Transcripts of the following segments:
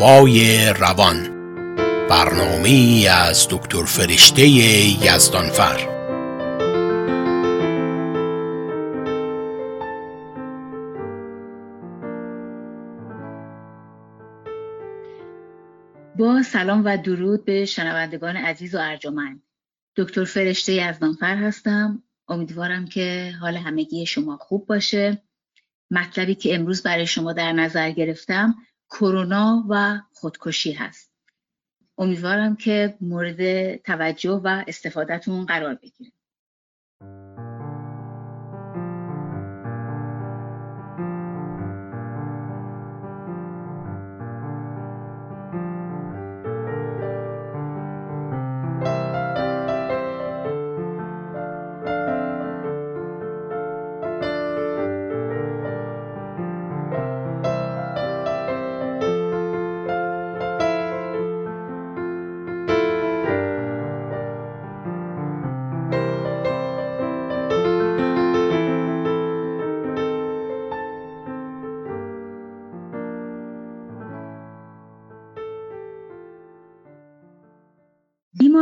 آوای روان. برنامه از دکتر فرشته یزدانفر. با سلام و درود به شنوندگان عزیز و ارجمند. دکتر فرشته یزدانفر هستم. امیدوارم که حال همگی شما خوب باشه. مطلبی که امروز برای شما در نظر گرفتم کرونا و خودکشی هست. امیدوارم که مورد توجه و استفادهتون قرار بگیره.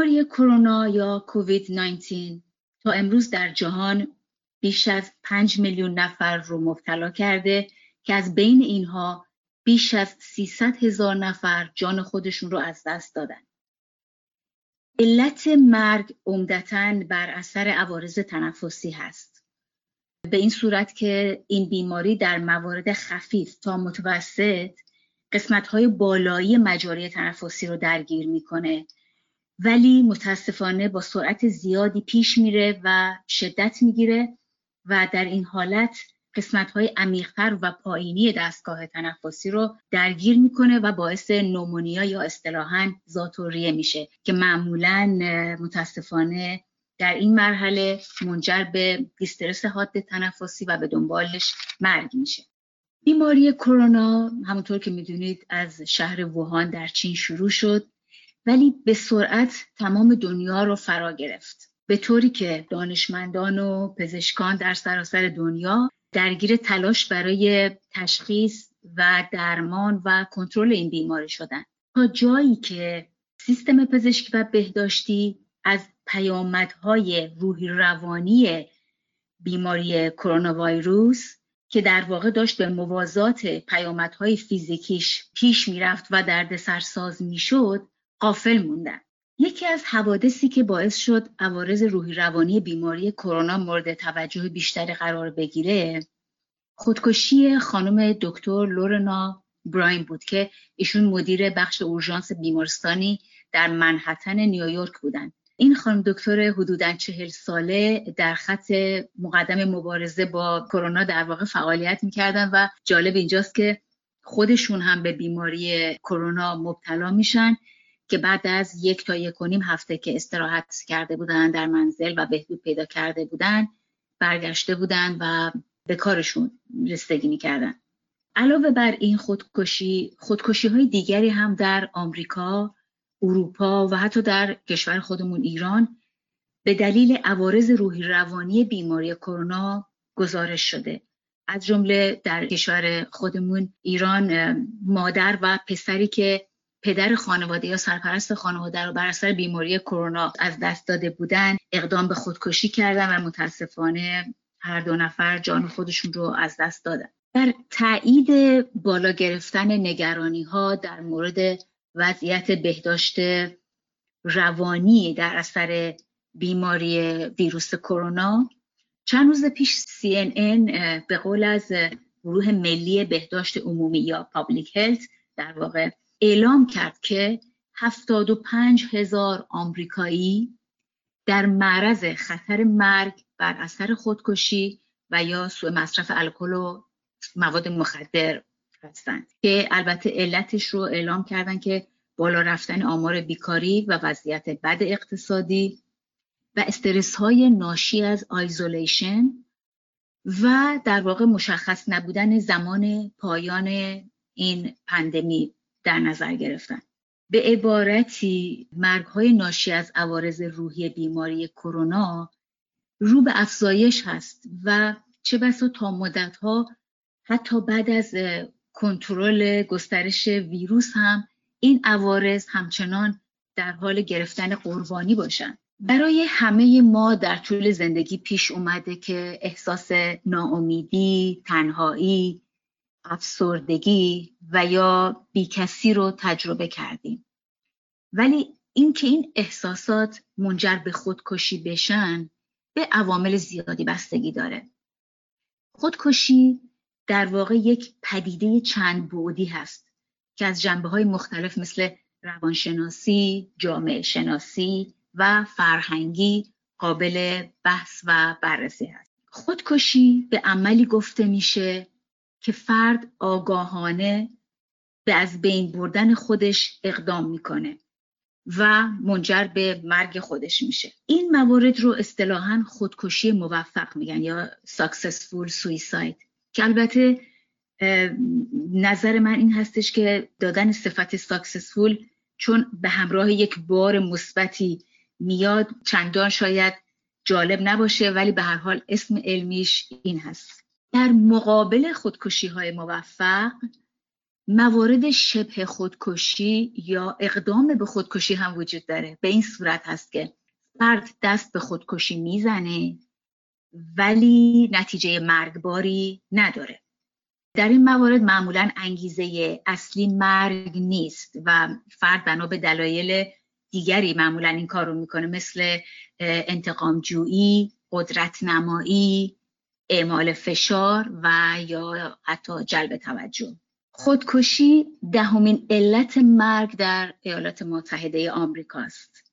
بیماری کرونا یا کووید 19 تا امروز در جهان بیش از 5 میلیون نفر رو مبتلا کرده که از بین اینها بیش از 300 هزار نفر جان خودشون رو از دست دادن. علت مرگ عمدتا بر اثر عوارض تنفسی هست. به این صورت که این بیماری در موارد خفیف تا متوسط قسمت های بالایی مجاری تنفسی رو درگیر می‌کنه ولی متاسفانه با سرعت زیادی پیش میره و شدت می‌گیره و در این حالت قسمت های عمیقتر و پایینی دستگاه تنفسی رو درگیر می‌کنه و باعث نومونیا یا اصطلاحا زاتوریه میشه که معمولا متاسفانه در این مرحله منجر به دیسترس حاد تنفسی و به دنبالش مرگ میشه. بیماری کرونا همونطور که می‌دونید از شهر ووهان در چین شروع شد. ولی به سرعت تمام دنیا رو فرا گرفت. به طوری که دانشمندان و پزشکان در سراسر دنیا درگیر تلاش برای تشخیص و درمان و کنترل این بیماری شدن. تا جایی که سیستم پزشکی و بهداشتی از پیامدهای روحی روانی بیماری کرونا ویروس که در واقع داشت به موازات پیامدهای فیزیکیش پیش می‌رفت و دردسرساز می‌شد قافل موندن. یکی از حوادثی که باعث شد عوارض روحی روانی بیماری کرونا مورد توجه بیشتری قرار بگیره خودکشی خانم دکتر لورنا براین بود که ایشون مدیر بخش اورژانس بیمارستانی در منحتن نیویورک بودند این خانم دکتر حدودا چهل ساله در خط مقدم مبارزه با کرونا در واقع فعالیت می‌کردن و جالب اینجاست که خودشون هم به بیماری کرونا مبتلا میشن. که بعد از یک تا یک و نیم هفته که استراحت کرده بودن در منزل و بهبود پیدا کرده بودن برگشته بودن و به کارشون رسیدگی می‌کردن. علاوه بر این خودکشی خودکشی های دیگری هم در آمریکا اروپا و حتی در کشور خودمون ایران به دلیل عوارض روحی روانی بیماری کرونا گزارش شده. از جمله در کشور خودمون ایران مادر و پسری که پدر خانواده یا سرپرست خانواده رو بر اثر بیماری کرونا از دست داده بودن اقدام به خودکشی کردن و متاسفانه هر دو نفر جان خودشون رو از دست دادن. در تایید بالا گرفتن نگرانی ها در مورد وضعیت بهداشت روانی در اثر بیماری ویروس کرونا چند روز پیش CNN به قول از گروه ملی بهداشت عمومی یا پابلیک هلت در واقع اعلام کرد که 75 هزار آمریکایی در معرض خطر مرگ بر اثر خودکشی و یا سوء مصرف الکل و مواد مخدر هستند. که البته علتش رو اعلام کردن که بالا رفتن آمار بیکاری و وضعیت بد اقتصادی و استرس های ناشی از isolation و در واقع مشخص نبودن زمان پایان این پندمی. در نظر گرفتن. به عبارتی مرگ های ناشی از عوارض روحی بیماری کرونا رو به افزایش هست و چه بسا تا مدت ها حتی بعد از کنترل گسترش ویروس هم این عوارض همچنان در حال گرفتن قربانی باشن. برای همه ما در طول زندگی پیش اومده که احساس ناامیدی، تنهایی، افسردگی و یا بیکسی رو تجربه کردیم ولی اینکه این احساسات منجر به خودکشی بشن به عوامل زیادی بستگی داره خودکشی در واقع یک پدیده چند بعدی هست که از جنبه های مختلف مثل روانشناسی، جامعه شناسی و فرهنگی قابل بحث و بررسی هست. خودکشی به عملی گفته میشه که فرد آگاهانه به از بین بردن خودش اقدام می‌کنه و منجر به مرگ خودش میشه. این موارد رو اصطلاحا خودکشی موفق میگن یا successful suicide. که البته نظر من این هستش که دادن صفت ساکسسفول چون به همراه یک بار مثبتی میاد چندان شاید جالب نباشه ولی به هر حال اسم علمیش این هست. در مقابل خودکشی های موفق موارد شبه خودکشی یا اقدام به خودکشی هم وجود داره. به این صورت هست که فرد دست به خودکشی می‌زنه ولی نتیجه مرگباری نداره. در این موارد معمولا انگیزه اصلی مرگ نیست و فرد بنا به دلایل دیگری معمولا این کار رو می‌کنه مثل انتقام جویی، قدرت نمایی، اعمال فشار و یا حتی جلب توجه خودکشی دهمین علت مرگ در ایالات متحده آمریکا است.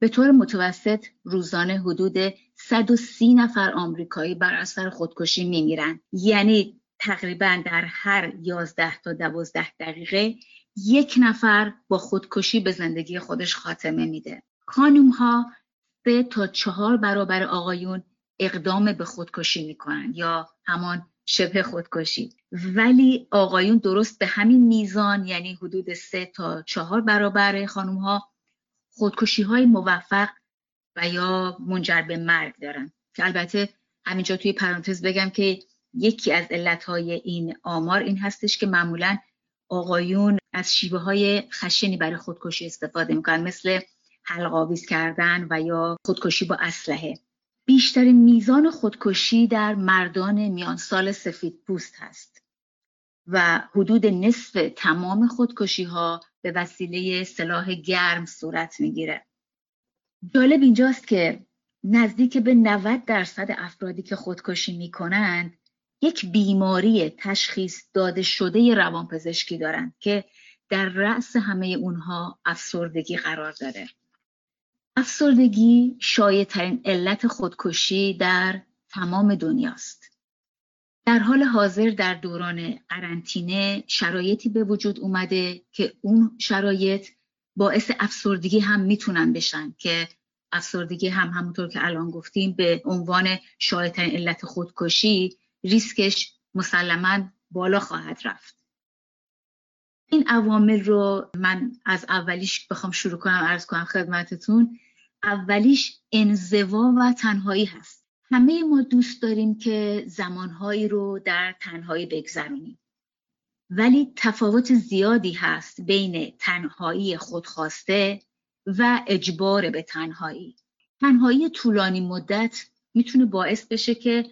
به طور متوسط روزانه حدود 130 نفر آمریکایی بر اثر خودکشی میمیرند. یعنی تقریبا در هر 11 تا 12 دقیقه یک نفر با خودکشی به زندگی خودش خاتمه میده. خانوم ها سه تا چهار برابر آقایون اقدام به خودکشی می‌کنن یا همان شبه خودکشی. ولی آقایون درست به همین میزان یعنی حدود سه تا چهار برابر خانوم ها خودکشی های موفق و یا منجر به مرگ دارن. که البته همینجا توی پرانتز بگم که یکی از علتهای این آمار این هستش که معمولا آقایون از شیوه های خشنی برای خودکشی استفاده می‌کنن مثل حلقاویز کردن و یا خودکشی با اسلحه. بیشترین میزان خودکشی در مردان میان سال سفید پوست هست و حدود نصف تمام خودکشی ها به وسیله سلاح گرم صورت می‌گیره. جالب اینجاست که نزدیک به 90 درصد افرادی که خودکشی می‌کنند یک بیماری تشخیص داده شده روانپزشکی دارند که در رأس همه اونها افسردگی قرار داره. افسردگی ترین علت خودکشی در تمام دنیاست. در حال حاضر در دوران قرنطینه شرایطی به وجود اومده که اون شرایط باعث افسردگی هم می‌تونن بشن که افسردگی هم همونطور که الان گفتیم به عنوان شایعترین علت خودکشی ریسکش مسلما بالا خواهد رفت. این عوامل رو من از اولیش بخوام شروع کنم ارز کنم خدمتتون. اولیش انزوا و تنهایی هست. همه ما دوست داریم که زمانهایی رو در تنهایی بگذرونیم. ولی تفاوت زیادی هست بین تنهایی خودخواسته و اجبار به تنهایی. تنهایی طولانی مدت می‌تونه باعث بشه که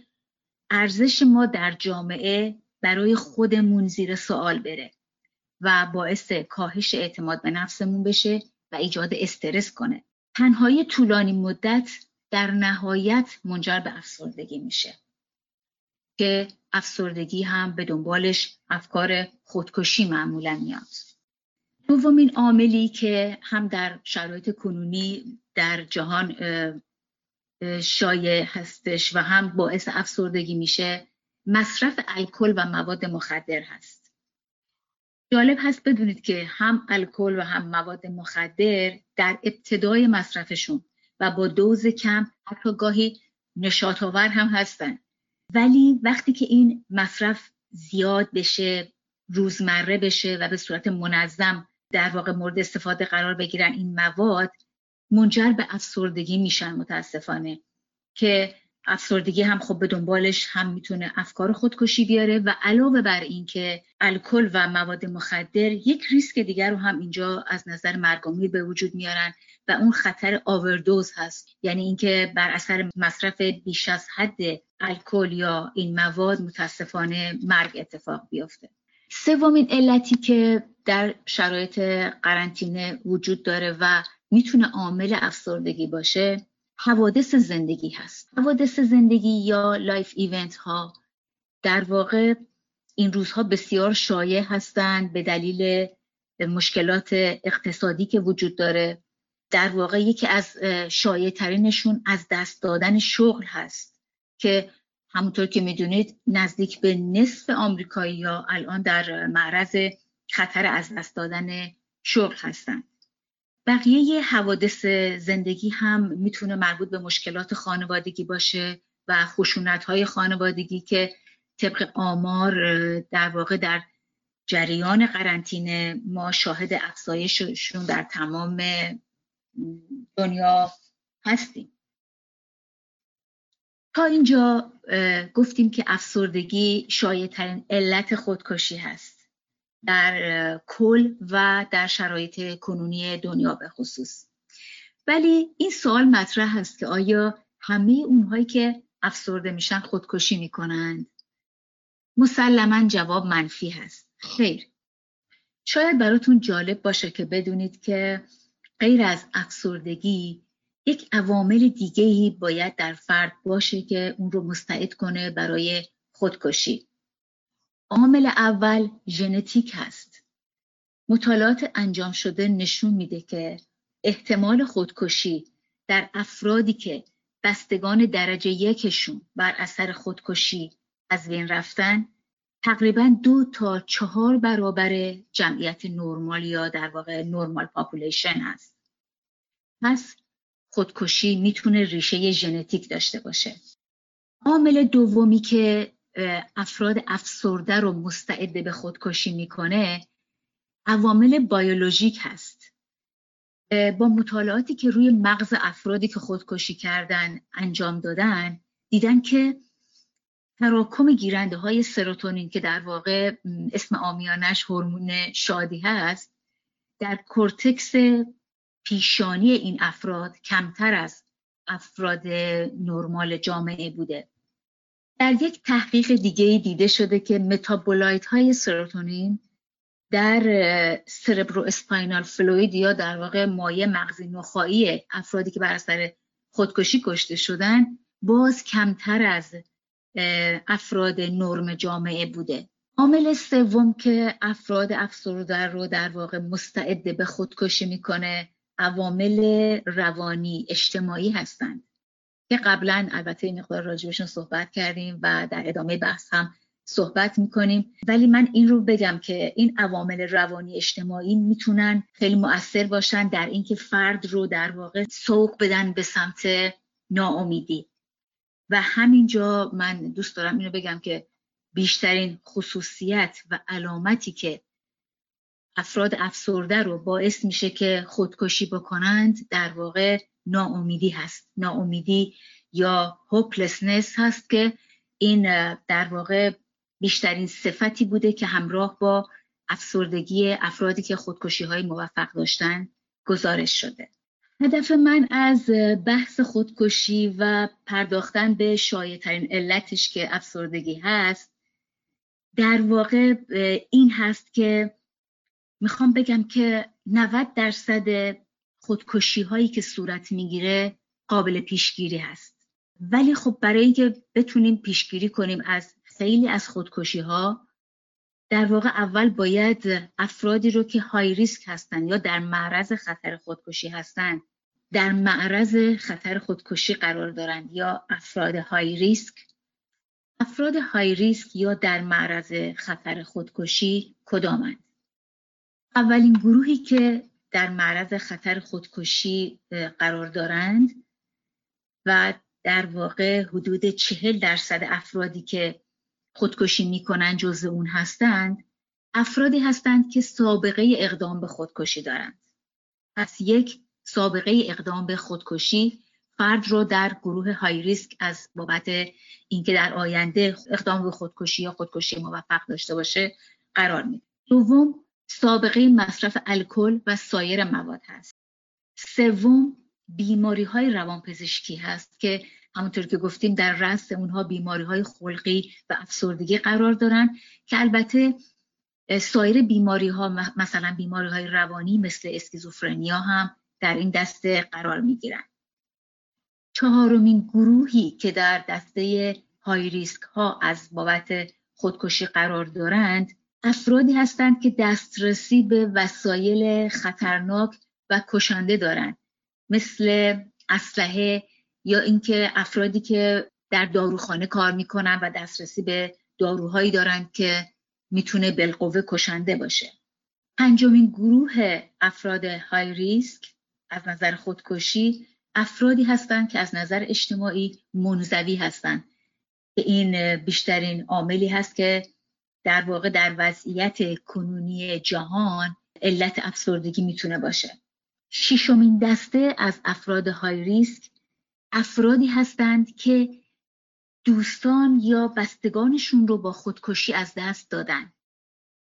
ارزش ما در جامعه برای خودمون زیر سوال بره. و باعث کاهش اعتماد به نفسمون بشه و ایجاد استرس کنه. تنهایی طولانی مدت در نهایت منجر به افسردگی میشه. که افسردگی هم به دنبالش افکار خودکشی معمولا میاد. دومین عاملی که هم در شرایط کنونی در جهان شایع هستش و هم باعث افسردگی میشه مصرف الکل و مواد مخدر هست. جالب هست بدونید که هم الکل و هم مواد مخدر در ابتدای مصرفشون و با دوز کم حتی گاهی نشاط آور هم هستن. ولی وقتی که این مصرف زیاد بشه روزمره بشه و به صورت منظم در واقع مورد استفاده قرار بگیرن این مواد منجر به افسردگی میشن متاسفانه که افسردگی هم خب به دنبالش هم می‌تونه افکار خودکشی بیاره و علاوه بر اینکه الکل و مواد مخدر یک ریسک دیگر رو هم اینجا از نظر مرگومیر به وجود میارن و اون خطر آوردوز هست. یعنی اینکه بر اثر مصرف بیش از حد الکل یا این مواد متاسفانه مرگ اتفاق بیفته. سومین علتی که در شرایط قرنطینه وجود داره و می‌تونه عامل افسردگی باشه حوادث زندگی هست. حوادث زندگی یا life event ها در واقع این روزها بسیار شایع هستند به دلیل مشکلات اقتصادی که وجود داره. در واقع یکی از شایع ترینشون از دست دادن شغل هست که همونطور که می‌دونید نزدیک به نصف آمریکایی ها الان در معرض خطر از دست دادن شغل هستند بقیه حوادث زندگی هم می‌تونه مربوط به مشکلات خانوادگی باشه و خشونت های خانوادگی که طبق آمار در واقع در جریان قرنطینه ما شاهد افزایششون در تمام دنیا هستیم. تا اینجا گفتیم که افسردگی شایع ترین علت خودکشی هست. در کل و در شرایط کنونی دنیا به خصوص. ولی این سوال مطرح هست که آیا همه اونهایی که افسرده میشن خودکشی می‌کنند مسلما جواب منفی هست. خیر. شاید براتون جالب باشه که بدونید که غیر از افسردگی یک عوامل دیگه ای باید در فرد باشه که اون رو مستعد کنه برای خودکشی. عامل اول ژنتیک هست. مطالعات انجام شده نشون میده که احتمال خودکشی در افرادی که بستگان درجه یکشون بر اثر خودکشی از بین رفتن تقریبا دو تا چهار برابر جمعیت نرمال یا در واقع normal population هست. پس خودکشی می‌تونه ریشه ژنتیک داشته باشه. عامل دومی که افراد افسرده رو مستعد به خودکشی می‌کنه عوامل بیولوژیک هست. با مطالعاتی که روی مغز افرادی که خودکشی کردن انجام دادن دیدن که تراکم گیرنده های سروتونین که در واقع اسم آمیانش هورمون شادی هست در کورتکس پیشانی این افراد کمتر از افراد نرمال جامعه بوده. در یک تحقیق دیگه دیده شده که metabolite های سروتونین در cerebrospinal fluid یا در واقع مایع مغزی نخاعی افرادی که بر اثر خودکشی کشته شدن باز کمتر از افراد نرمال جامعه بوده. عامل سوم که افراد افسرده رو در واقع مستعد به خودکشی می‌کنه عوامل روانی اجتماعی هستند. که قبلا البته این مقدار راجبشون صحبت کردیم و در ادامه بحث هم صحبت می‌کنیم. ولی من این رو بگم که این عوامل روانی اجتماعی می‌تونن خیلی مؤثر باشن در اینکه فرد رو در واقع سوق بدن به سمت ناامیدی. و همینجا من دوست دارم اینو بگم که بیشترین خصوصیت و علامتی که افراد افسرده رو باعث میشه که خودکشی بکنند در واقع ناامیدی هست. ناامیدی یا هوپلسنس هست که این در واقع بیشترین صفتی بوده که همراه با افسردگی افرادی که خودکشی های موفق داشتن گزارش شده. هدف من از بحث خودکشی و پرداختن به شایع علتش که افسردگی هست در واقع این هست که می‌خوام بگم که 90 درصد خودکشی هایی که صورت می‌گیره قابل پیشگیری هست. ولی خب برای اینکه بتونیم پیشگیری کنیم از خیلی از خودکشی ها در واقع اول باید افرادی رو که های ریسک هستن یا در معرض خطر خودکشی هستن در معرض خطر خودکشی قرار دارند یا افراد های ریسک افراد های ریسک یا در معرض خطر خودکشی کدامند اولین گروهی که در معرض خطر خودکشی قرار دارند و در واقع حدود چهل درصد افرادی که خودکشی می‌کنند جزو اون هستند افرادی هستند که سابقه اقدام به خودکشی دارند. پس یک سابقه اقدام به خودکشی فرد رو در گروه های ریسک از بابت اینکه در آینده اقدام به خودکشی یا خودکشی موفق داشته باشه قرار میده. دوم سابقه مصرف الکل و سایر مواد هست سوم بیماری های روانپزشکی هست که همونطور که گفتیم در رأس اونها بیماری های خلقی و افسردگی قرار دارن که البته سایر بیماری ها مثلا بیماری های روانی مثل اسکیزوفرنیا هم در این دسته قرار می گیرن. چهارمین گروهی که در دسته های ریسک ها از بابت خودکشی قرار دارند افرادی هستند که دسترسی به وسایل خطرناک و کشنده دارند مثل اسلحه یا اینکه افرادی که در داروخانه کار می‌کنن و دسترسی به داروهایی دارند که می‌تونه بالقوه کشنده باشه. پنجمین گروه افراد های ریسک از نظر خودکشی افرادی هستند که از نظر اجتماعی منزوی هستند. که این بیشترین عاملی هست که در واقع در وضعیت کنونی جهان علت افسردگی می‌تونه باشه. ششمین دسته از افراد های ریسک افرادی هستند که دوستان یا بستگانشون رو با خودکشی از دست دادن.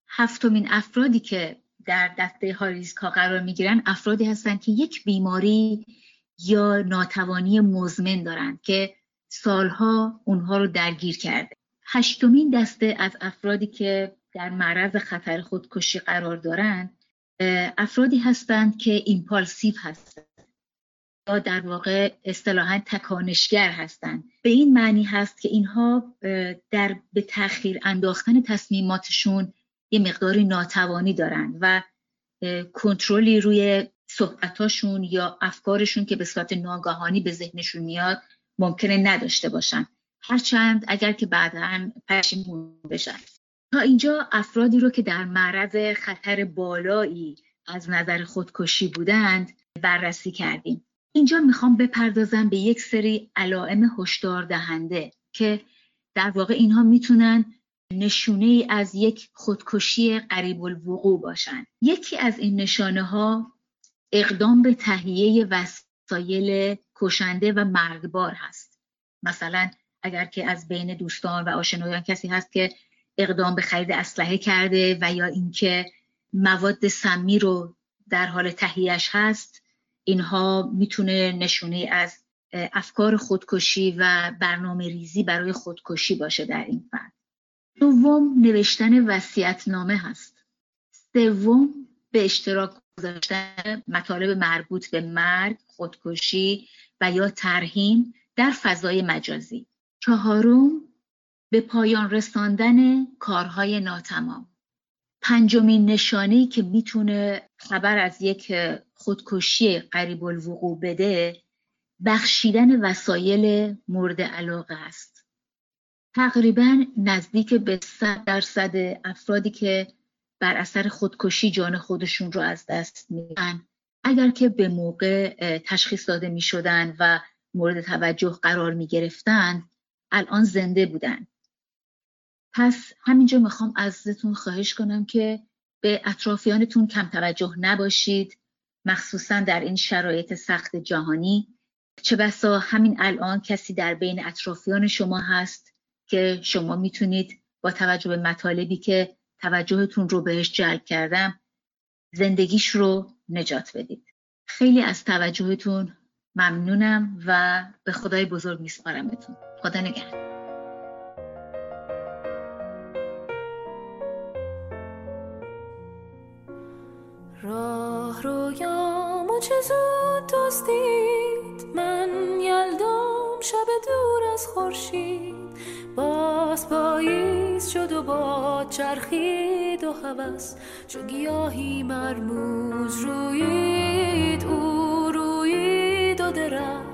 هفتمین افرادی که در دسته های ریسک ها قرار می‌گیرن افرادی هستند که یک بیماری یا ناتوانی مزمن دارند که سالها اونها رو درگیر کرده. هشتمین دسته از افرادی که در معرض خطر خودکشی قرار دارند افرادی هستند که ایمپالسیو هستند یا در واقع اصطلاحا تکانشگر هستند. به این معنی هست که اینها در به تاخیر انداختن تصمیماتشون یه مقداری ناتوانی دارند و کنترلی روی صحبتاشون یا افکارشون که به صورت ناگهانی به ذهنشون میاد ممکنه نداشته باشن. هرچند اگر که بعدا پشیمون بشن. تا اینجا افرادی رو که در معرض خطر بالایی از نظر خودکشی بودند بررسی کردیم. اینجا می‌خوام بپردازم به یک سری علائم هشدار دهنده که در واقع اینها می‌تونن نشونه ای از یک خودکشی قریب الوقوع باشند یکی از این نشانه ها اقدام به تهیه وسایل کشنده و مرگبار هست. مثلا اگر که از بین دوستان و آشنایان کسی هست که اقدام به خرید اسلحه کرده و یا اینکه مواد سمی رو در حال تهیهش هست اینها می‌تونه نشونه از افکار خودکشی و برنامه ریزی برای خودکشی باشه در این فرد. دوم نوشتن نامه هست. سوم به اشتراک گذاشتن مطالب مربوط به مرگ، خودکشی و یا ترهیم در فضای مجازی. چهارم به پایان رساندن کارهای ناتمام. پنجمین نشانه که می‌تونه خبر از یک خودکشی قریب الوقوع بده بخشیدن وسایل مورد علاقه است. تقریبا نزدیک به صد درصد افرادی که بر اثر خودکشی جان خودشون رو از دست میدن اگر که به موقع تشخیص داده می شدن و مورد توجه قرار می گرفتن الان زنده بودن. پس همینجا می‌خوام ازتون خواهش کنم که به اطرافیانتون کم توجه نباشید مخصوصا در این شرایط سخت جهانی. چه بسا همین الان کسی در بین اطرافیان شما هست که شما می‌تونید با توجه به مطالبی که توجهتون رو بهش جلب کردم زندگیش رو نجات بدید. خیلی از توجهتون ممنونم و به خدای بزرگ میسپارمتون. خدا نگهدار. راه رویامو چه زود دستید من یلدم شب دور از خورشید. باز پاییز شد و با چرخید و هوس. چو گیاهی مرموز روید او روید و درخت.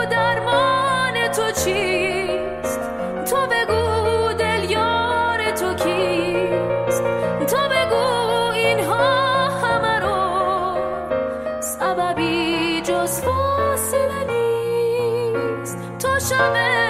jamais